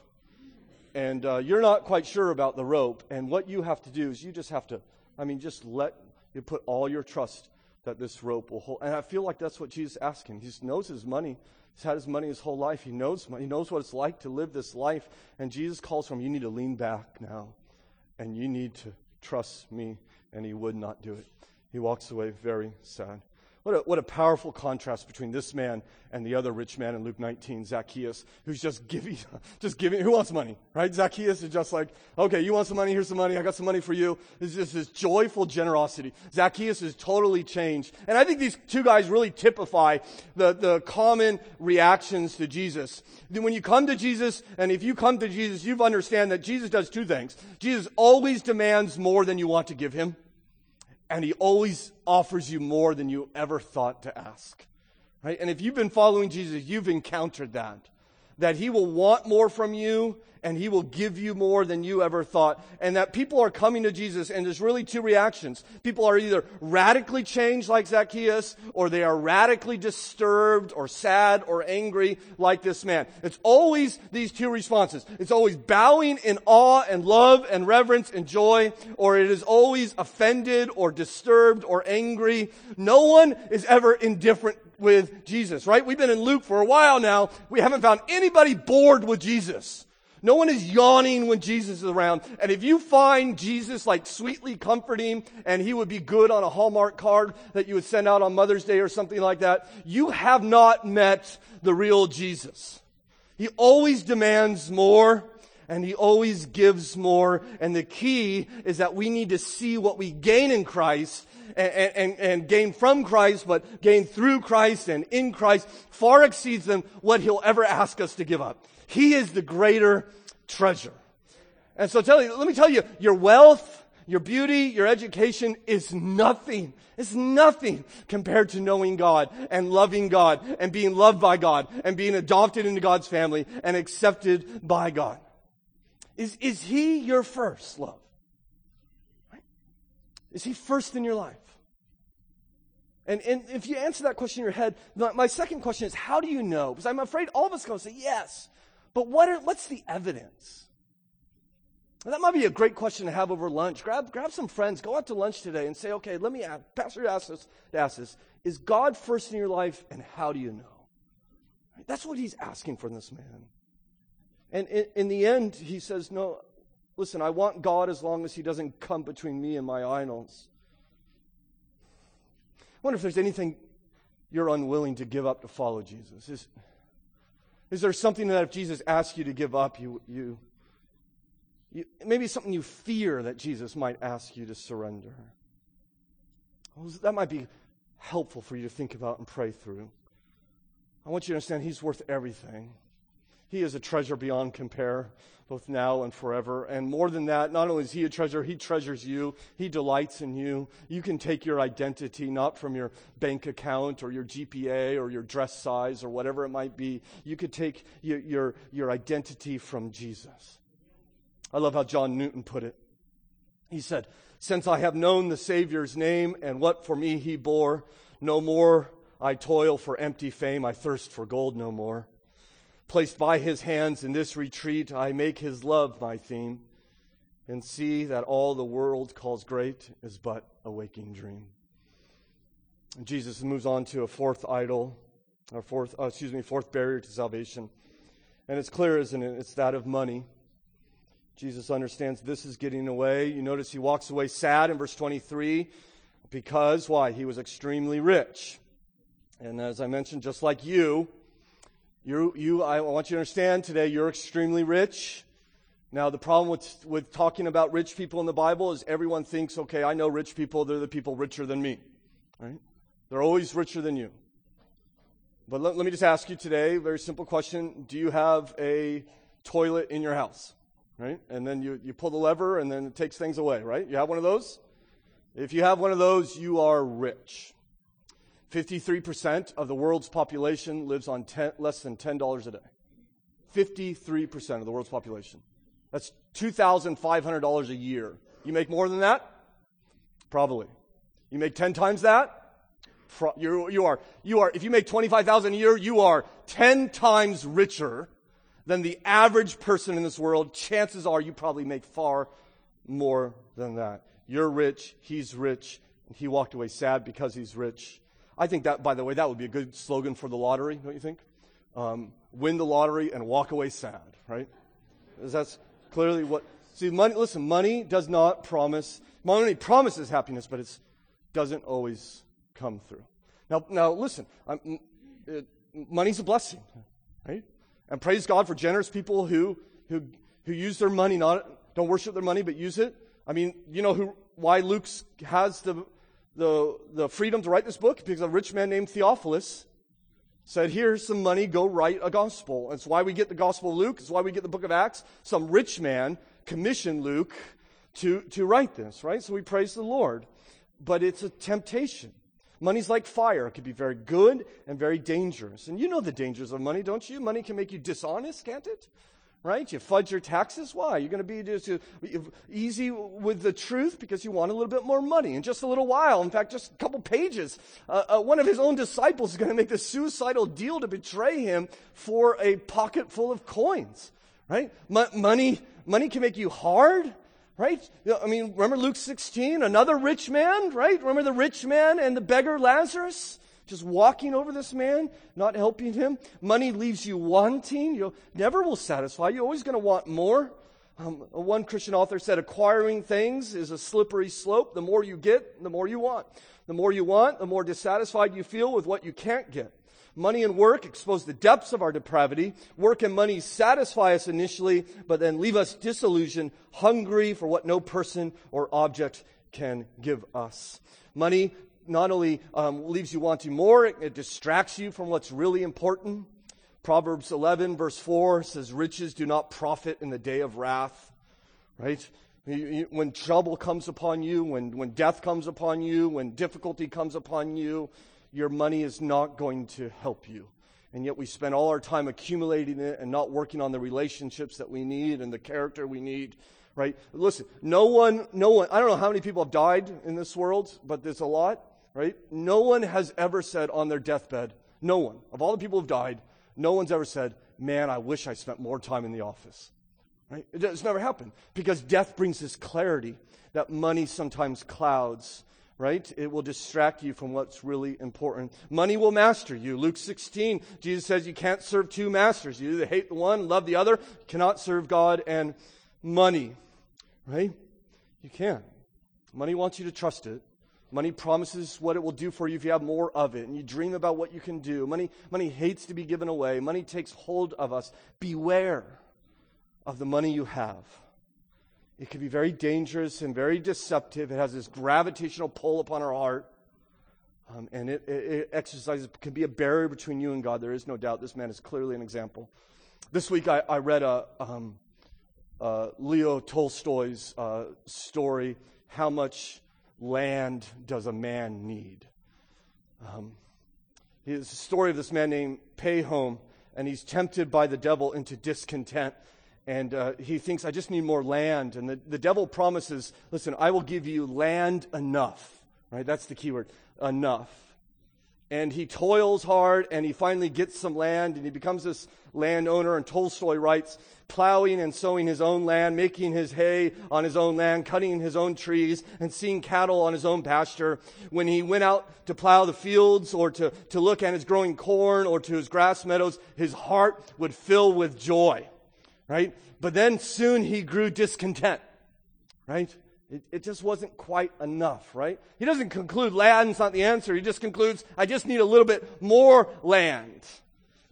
And uh, you're not quite sure about the rope. And what you have to do is you just have to, I mean, just let you put all your trust that this rope will hold. And I feel like that's what Jesus is asking. He knows his money. He's had his money his whole life. He knows, he knows what it's like to live this life. And Jesus calls for him, you need to lean back now. And you need to trust me. And he would not do it. He walks away very sad. What a, what a powerful contrast between this man and the other rich man in Luke 19, Zacchaeus, who's just giving, [LAUGHS] just giving, who wants money, right? Zacchaeus is just like, okay, you want some money? Here's some money. I got some money for you. It's just this joyful generosity. Zacchaeus is totally changed. And I think these two guys really typify the, the common reactions to Jesus. When you come to Jesus, and if you come to Jesus, you understand that Jesus does two things. Jesus always demands more than you want to give him and he always offers you more than you ever thought to ask. Right? And if you've been following Jesus, you've encountered that. That he will want more from you and he will give you more than you ever thought. And that people are coming to Jesus, and there's really two reactions. People are either radically changed like Zacchaeus, or they are radically disturbed, or sad, or angry like this man. It's always these two responses. It's always bowing in awe and love and reverence and joy, or it is always offended, or disturbed, or angry. No one is ever indifferent with Jesus, right? We've been in Luke for a while now. We haven't found anybody bored with Jesus. No one is yawning when Jesus is around. And if you find Jesus like sweetly comforting and he would be good on a Hallmark card that you would send out on Mother's Day or something like that, you have not met the real Jesus. He always demands more and he always gives more. And the key is that we need to see what we gain in Christ and, and, and, gain from Christ, but gain through Christ and in Christ far exceeds them what he'll ever ask us to give up. He is the greater treasure. And so tell you, let me tell you, your wealth, your beauty, your education is nothing. It's nothing compared to knowing God and loving God and being loved by God and being adopted into God's family and accepted by God. Is, is He your first love? Is He first in your life? And, and if you answer that question in your head, my second question is, how do you know? Because I'm afraid all of us are going to say yes. But what are, what's the evidence? That might be a great question to have over lunch. Grab, grab some friends, go out to lunch today and say, okay, let me ask, Pastor asked this, ask this. Is God first in your life and how do you know? That's what he's asking from this man. And in, in the end, he says, no, listen, I want God as long as he doesn't come between me and my idols. I wonder if there's anything you're unwilling to give up to follow Jesus. Is, is there something that if Jesus asks you to give up, you, you, you maybe something you fear that Jesus might ask you to surrender? Well, that might be helpful for you to think about and pray through. I want you to understand He's worth everything. He is a treasure beyond compare, both now and forever. And more than that, not only is He a treasure, He treasures you. He delights in you. You can take your identity not from your bank account or your GPA or your dress size or whatever it might be. You could take your, your, your identity from Jesus. I love how John Newton put it. He said, Since I have known the Savior's name and what for me He bore, no more I toil for empty fame, I thirst for gold no more. Placed by his hands in this retreat, I make his love my theme, and see that all the world calls great is but a waking dream. And Jesus moves on to a fourth idol, or fourth, uh, excuse me, fourth barrier to salvation. And it's clear, isn't it? It's that of money. Jesus understands this is getting away. You notice he walks away sad in verse 23 because, why? He was extremely rich. And as I mentioned, just like you, you, you I want you to understand today, you're extremely rich. Now, the problem with, with talking about rich people in the Bible is everyone thinks, okay, I know rich people, they're the people richer than me. Right? They're always richer than you. But let, let me just ask you today, very simple question. Do you have a toilet in your house? Right? And then you, you pull the lever and then it takes things away, right? You have one of those? If you have one of those, you are rich. 53% of the world's population lives on 10, less than $10 a day. 53% of the world's population. That's $2,500 a year. You make more than that? Probably. You make 10 times that? you, you are, you are, if you make 25,000 a year, you are 10 times richer than the average person in this world. Chances are you probably make far more than that. You're rich, he's rich, and he walked away sad because he's rich. I think that, by the way, that would be a good slogan for the lottery, don't you think? Um, win the lottery and walk away sad, right? That's clearly what. See, money. Listen, money does not promise. Money promises happiness, but it doesn't always come through. Now, now listen, it, money's a blessing, right? And praise God for generous people who, who, who use their money, not, don't worship their money, but use it. I mean, you know who, why Luke has the, the, the freedom to write this book? Because a rich man named Theophilus said, here's some money, go write a gospel. It's why we get the gospel of Luke. It's why we get the book of Acts. Some rich man commissioned Luke to, to write this, right? So we praise the Lord. But it's a temptation. Money's like fire. It can be very good and very dangerous. And you know the dangers of money, don't you? Money can make you dishonest, can't it? Right? You fudge your taxes. Why? You're going to be just uh, easy with the truth because you want a little bit more money in just a little while. In fact, just a couple pages. Uh, uh, one of his own disciples is going to make the suicidal deal to betray him for a pocket full of coins. Right? M- money, money can make you hard right? I mean, remember Luke 16? Another rich man, right? Remember the rich man and the beggar Lazarus? Just walking over this man, not helping him. Money leaves you wanting. You never will satisfy. You're always going to want more. Um, one Christian author said, acquiring things is a slippery slope. The more you get, the more you want. The more you want, the more dissatisfied you feel with what you can't get. Money and work expose the depths of our depravity. Work and money satisfy us initially, but then leave us disillusioned, hungry for what no person or object can give us. Money not only um, leaves you wanting more, it, it distracts you from what's really important. Proverbs 11, verse 4 says, Riches do not profit in the day of wrath. Right? When trouble comes upon you, when, when death comes upon you, when difficulty comes upon you, your money is not going to help you. And yet we spend all our time accumulating it and not working on the relationships that we need and the character we need, right? Listen, no one, no one, I don't know how many people have died in this world, but there's a lot, right? No one has ever said on their deathbed, no one, of all the people who've died, no one's ever said, man, I wish I spent more time in the office. Right? It's never happened because death brings this clarity that money sometimes clouds right? It will distract you from what's really important. Money will master you. Luke 16, Jesus says you can't serve two masters. You either hate the one, love the other. You cannot serve God and money, right? You can't. Money wants you to trust it. Money promises what it will do for you if you have more of it, and you dream about what you can do. Money, money hates to be given away. Money takes hold of us. Beware of the money you have. It can be very dangerous and very deceptive. It has this gravitational pull upon our heart. Um, and it, it, it, exercises, can be a barrier between you and God. There is no doubt. This man is clearly an example. This week I, I read a, um, uh, Leo Tolstoy's uh, story, How Much Land Does a Man Need? Um, it's a story of this man named Pahom, and he's tempted by the devil into discontent and uh, he thinks, I just need more land. And the, the devil promises, listen, I will give you land enough. Right? That's the key word enough. And he toils hard and he finally gets some land and he becomes this landowner. And Tolstoy writes, plowing and sowing his own land, making his hay on his own land, cutting his own trees, and seeing cattle on his own pasture. When he went out to plow the fields or to, to look at his growing corn or to his grass meadows, his heart would fill with joy, right? But then soon he grew discontent, right? It, it, just wasn't quite enough, right? He doesn't conclude land's not the answer. He just concludes, I just need a little bit more land.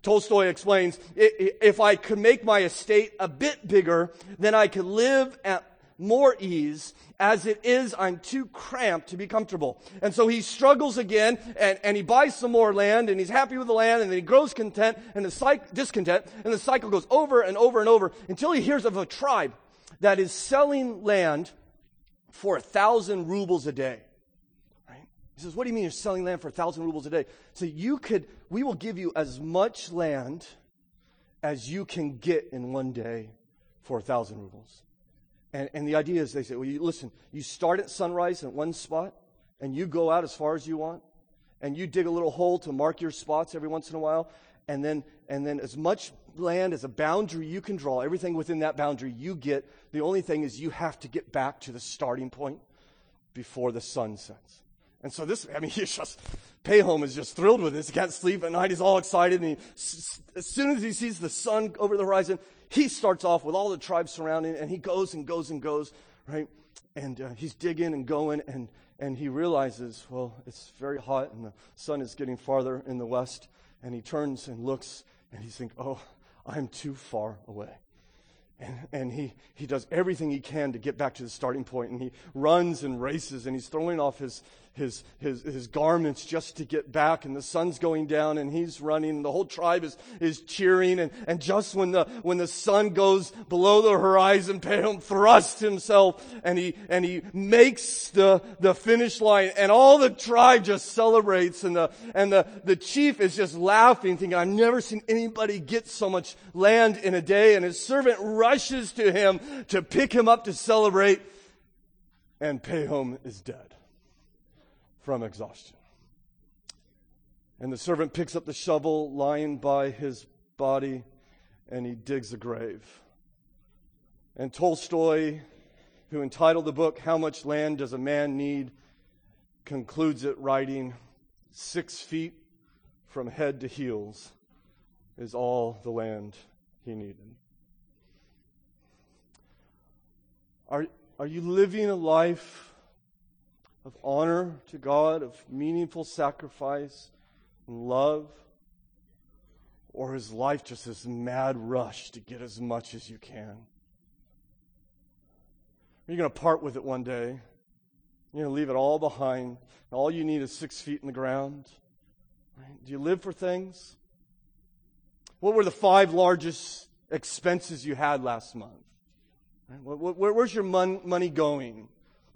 Tolstoy explains, if I could make my estate a bit bigger, then I could live at more ease. As it is, I'm too cramped to be comfortable. And so he struggles again and, and he buys some more land and he's happy with the land and then he grows content and the cycle, discontent and the cycle goes over and over and over until he hears of a tribe that is selling land for a thousand rubles a day. Right? He says, What do you mean you're selling land for a thousand rubles a day? So you could, we will give you as much land as you can get in one day for a thousand rubles. And, and the idea is they say, well, you, listen, you start at sunrise in one spot, and you go out as far as you want, and you dig a little hole to mark your spots every once in a while, and then, and then as much land as a boundary you can draw, everything within that boundary you get. The only thing is you have to get back to the starting point before the sun sets. And so this, I mean, [LAUGHS] he's just, Pahom is just thrilled with this. He can't sleep at night. He's all excited. And he, as soon as he sees the sun over the horizon, he starts off with all the tribes surrounding and he goes and goes and goes, right? And uh, he's digging and going and, and he realizes, well, it's very hot and the sun is getting farther in the west. And he turns and looks and he's thinking, oh, I'm too far away. And, and, he, he does everything he can to get back to the starting point, and he runs and races, and he's throwing off his, his, his, his garments just to get back, and the sun's going down, and he's running, and the whole tribe is, is cheering, and, and just when the, when the sun goes below the horizon, Pahom thrusts himself, and he, and he makes the, the finish line, and all the tribe just celebrates, and the, and the, the chief is just laughing, thinking, I've never seen anybody get so much land in a day, and his servant rushes to him to pick him up to celebrate, and Pahom is dead from exhaustion. And the servant picks up the shovel lying by his body and he digs a grave. And Tolstoy, who entitled the book, How Much Land Does a Man Need, concludes it writing, Six feet from head to heels is all the land he needed. Are, are you living a life of honor to God, of meaningful sacrifice and love? Or is life just this mad rush to get as much as you can? Are you going to part with it one day? You're going to leave it all behind. All you need is six feet in the ground. Right? Do you live for things? What were the five largest expenses you had last month? Right? Where, where's your mon- money going?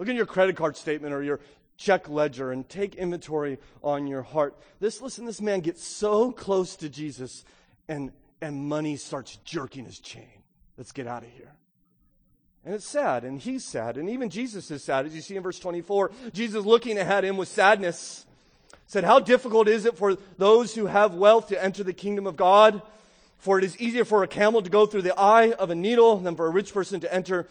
Look at your credit card statement or your check ledger and take inventory on your heart. This, listen, this man gets so close to Jesus and, and money starts jerking his chain. Let's get out of here. And it's sad, and he's sad, and even Jesus is sad. As you see in verse 24, Jesus looking at him with sadness said, How difficult is it for those who have wealth to enter the kingdom of God? For it is easier for a camel to go through the eye of a needle than for a rich person to enter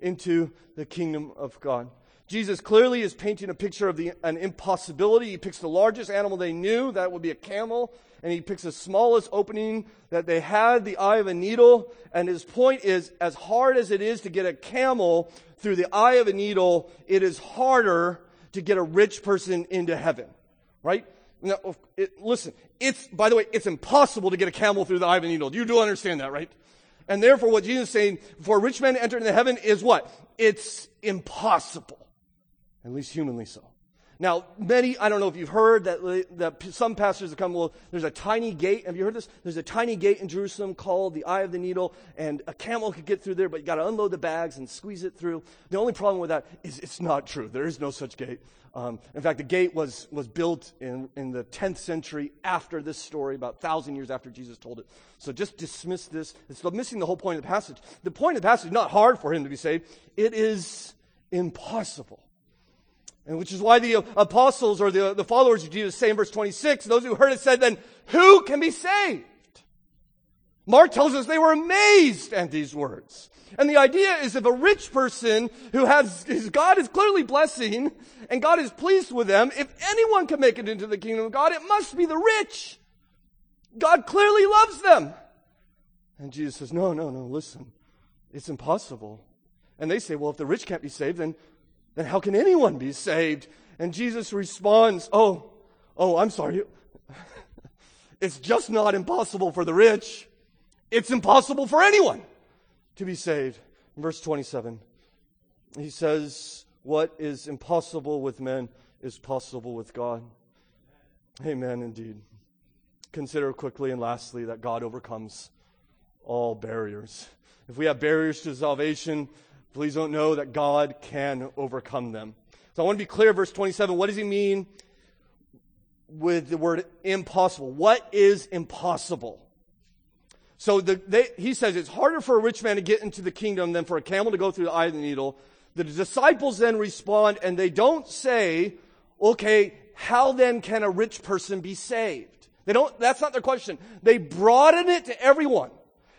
into the kingdom of God. Jesus clearly is painting a picture of the, an impossibility. He picks the largest animal they knew, that would be a camel, and he picks the smallest opening that they had, the eye of a needle. And his point is, as hard as it is to get a camel through the eye of a needle, it is harder to get a rich person into heaven. Right? Now, it, listen, it's, by the way, it's impossible to get a camel through the eye of a needle. You do understand that, right? And therefore, what Jesus is saying, for rich man to enter into heaven is what? It's impossible. At least humanly so. Now, many, I don't know if you've heard that, that some pastors have come, well, there's a tiny gate. Have you heard this? There's a tiny gate in Jerusalem called the Eye of the Needle, and a camel could get through there, but you got to unload the bags and squeeze it through. The only problem with that is it's not true. There is no such gate. Um, in fact, the gate was, was built in, in the 10th century after this story, about 1,000 years after Jesus told it. So just dismiss this. It's missing the whole point of the passage. The point of the passage is not hard for him to be saved. It is impossible. And which is why the apostles or the, the followers of Jesus say in verse 26, those who heard it said, then who can be saved? Mark tells us they were amazed at these words. And the idea is if a rich person who has, God is clearly blessing and God is pleased with them, if anyone can make it into the kingdom of God, it must be the rich. God clearly loves them. And Jesus says, no, no, no, listen. It's impossible. And they say, well, if the rich can't be saved, then, then how can anyone be saved? And Jesus responds, oh, oh, I'm sorry. [LAUGHS] it's just not impossible for the rich. It's impossible for anyone to be saved. In verse 27, he says, What is impossible with men is possible with God. Amen, indeed. Consider quickly and lastly that God overcomes all barriers. If we have barriers to salvation, please don't know that God can overcome them. So I want to be clear, verse 27. What does he mean with the word impossible? What is impossible? So the, they, he says it's harder for a rich man to get into the kingdom than for a camel to go through the eye of the needle. The disciples then respond and they don't say, okay, how then can a rich person be saved? They don't, that's not their question. They broaden it to everyone.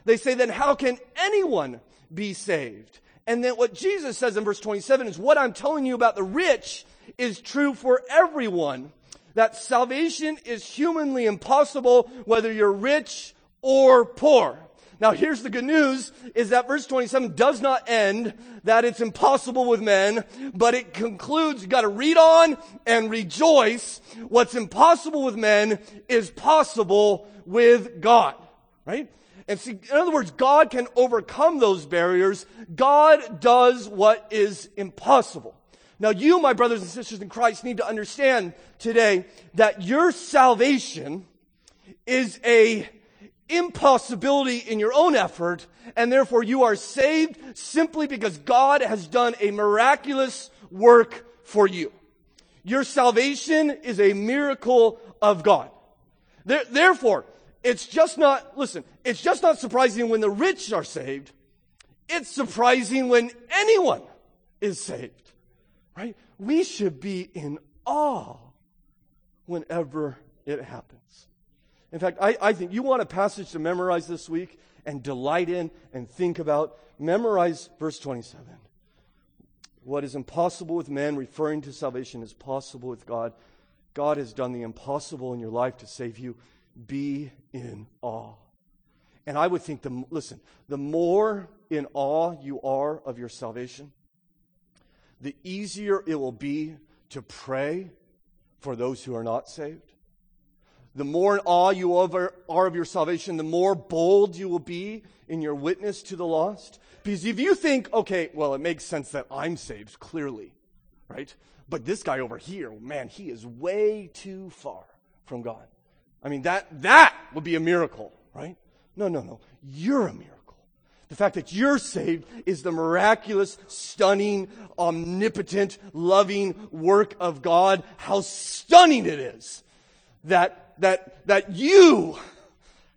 They say, then how can anyone be saved? And then what Jesus says in verse 27 is what I'm telling you about the rich is true for everyone. That salvation is humanly impossible whether you're rich or poor. Now here's the good news is that verse 27 does not end that it's impossible with men, but it concludes, you gotta read on and rejoice. What's impossible with men is possible with God. Right? And see, in other words, God can overcome those barriers. God does what is impossible. Now you, my brothers and sisters in Christ, need to understand today that your salvation is a impossibility in your own effort, and therefore you are saved simply because God has done a miraculous work for you. Your salvation is a miracle of God. Therefore, it's just not, listen, it's just not surprising when the rich are saved. It's surprising when anyone is saved, right? We should be in awe whenever it happens. In fact, I, I think you want a passage to memorize this week and delight in and think about. Memorize verse 27. What is impossible with man, referring to salvation, is possible with God. God has done the impossible in your life to save you. Be in awe. And I would think, the, listen, the more in awe you are of your salvation, the easier it will be to pray for those who are not saved the more in awe you are of your salvation, the more bold you will be in your witness to the lost. Because if you think, okay, well, it makes sense that I'm saved, clearly, right? But this guy over here, man, he is way too far from God. I mean, that, that would be a miracle, right? No, no, no. You're a miracle. The fact that you're saved is the miraculous, stunning, omnipotent, loving work of God. How stunning it is that that, that you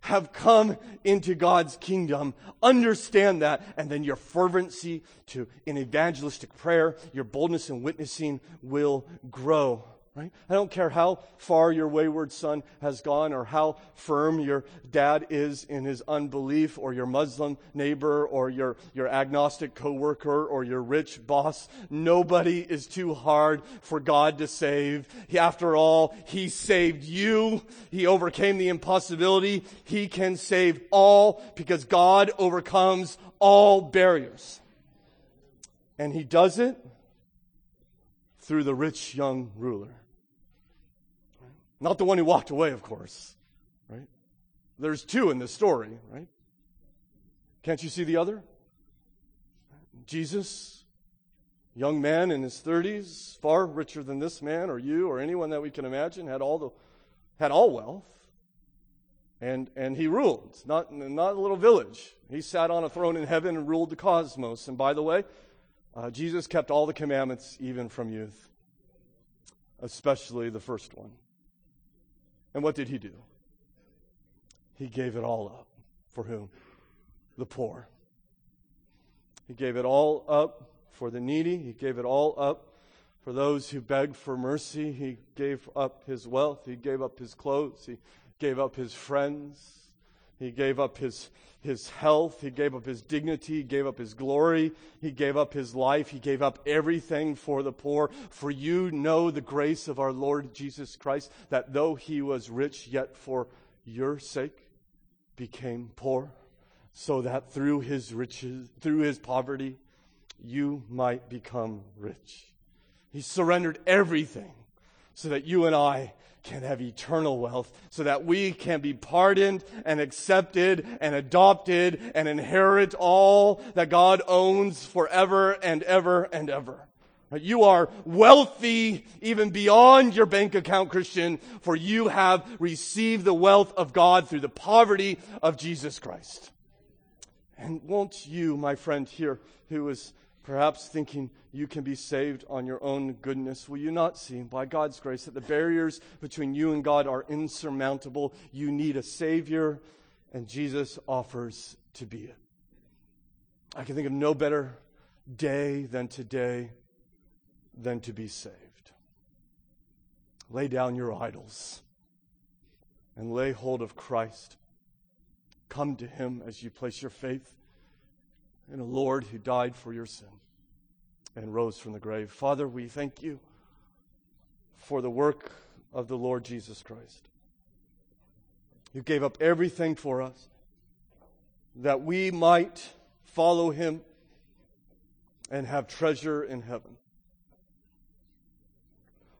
have come into God's kingdom. Understand that. And then your fervency to, in evangelistic prayer, your boldness in witnessing will grow. Right? I don't care how far your wayward son has gone or how firm your dad is in his unbelief or your Muslim neighbor or your, your agnostic coworker or your rich boss. Nobody is too hard for God to save. He, after all, he saved you. He overcame the impossibility. He can save all because God overcomes all barriers. And he does it through the rich young ruler. Not the one who walked away, of course, right? There's two in this story, right? Can't you see the other? Jesus, young man in his 30s, far richer than this man or you or anyone that we can imagine, had all the had all wealth. And and he ruled, not not a little village. He sat on a throne in heaven and ruled the cosmos. And by the way, uh, Jesus kept all the commandments even from youth, especially the first one. And what did he do? He gave it all up. For whom? The poor. He gave it all up for the needy. He gave it all up For those who begged for mercy, he gave up his wealth, he gave up his clothes, he gave up his friends, he gave up his, his health, he gave up his dignity, he gave up his glory, he gave up his life, he gave up everything for the poor. For you know the grace of our Lord Jesus Christ, that though he was rich, yet for your sake became poor, so that through his riches, through his poverty, you might become rich. He surrendered everything so that you and I can have eternal wealth, so that we can be pardoned and accepted and adopted and inherit all that God owns forever and ever and ever. You are wealthy even beyond your bank account, Christian, for you have received the wealth of God through the poverty of Jesus Christ. And won't you, my friend here, who is perhaps thinking you can be saved on your own goodness, will you not see, by God's grace, that the barriers between you and God are insurmountable? You need a Savior, and Jesus offers to be it. I can think of no better day than today than to be saved. Lay down your idols and lay hold of Christ. Come to Him as you place your faith in a Lord who died for your sin and rose from the grave. Father, we thank you for the work of the Lord Jesus Christ, who gave up everything for us that we might follow him and have treasure in heaven.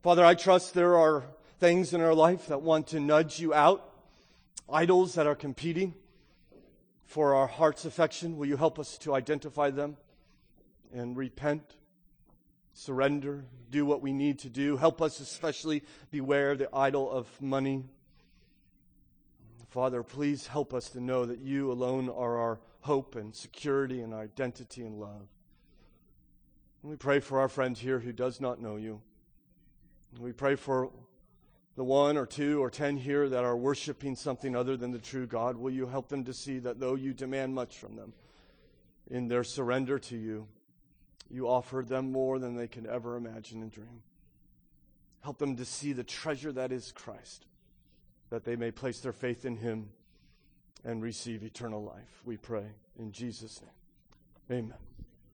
Father, I trust there are things in our life that want to nudge you out, idols that are competing for our heart's affection. Will you help us to identify them and repent, surrender, do what we need to do? Help us especially beware the idol of money. Father, please help us to know that you alone are our hope and security and identity and love. And we pray for our friend here who does not know you. We pray for the one or two or ten here that are worshiping something other than the true God, will you help them to see that though you demand much from them in their surrender to you, you offer them more than they can ever imagine and dream. Help them to see the treasure that is Christ, that they may place their faith in him and receive eternal life. We pray in Jesus' name. Amen.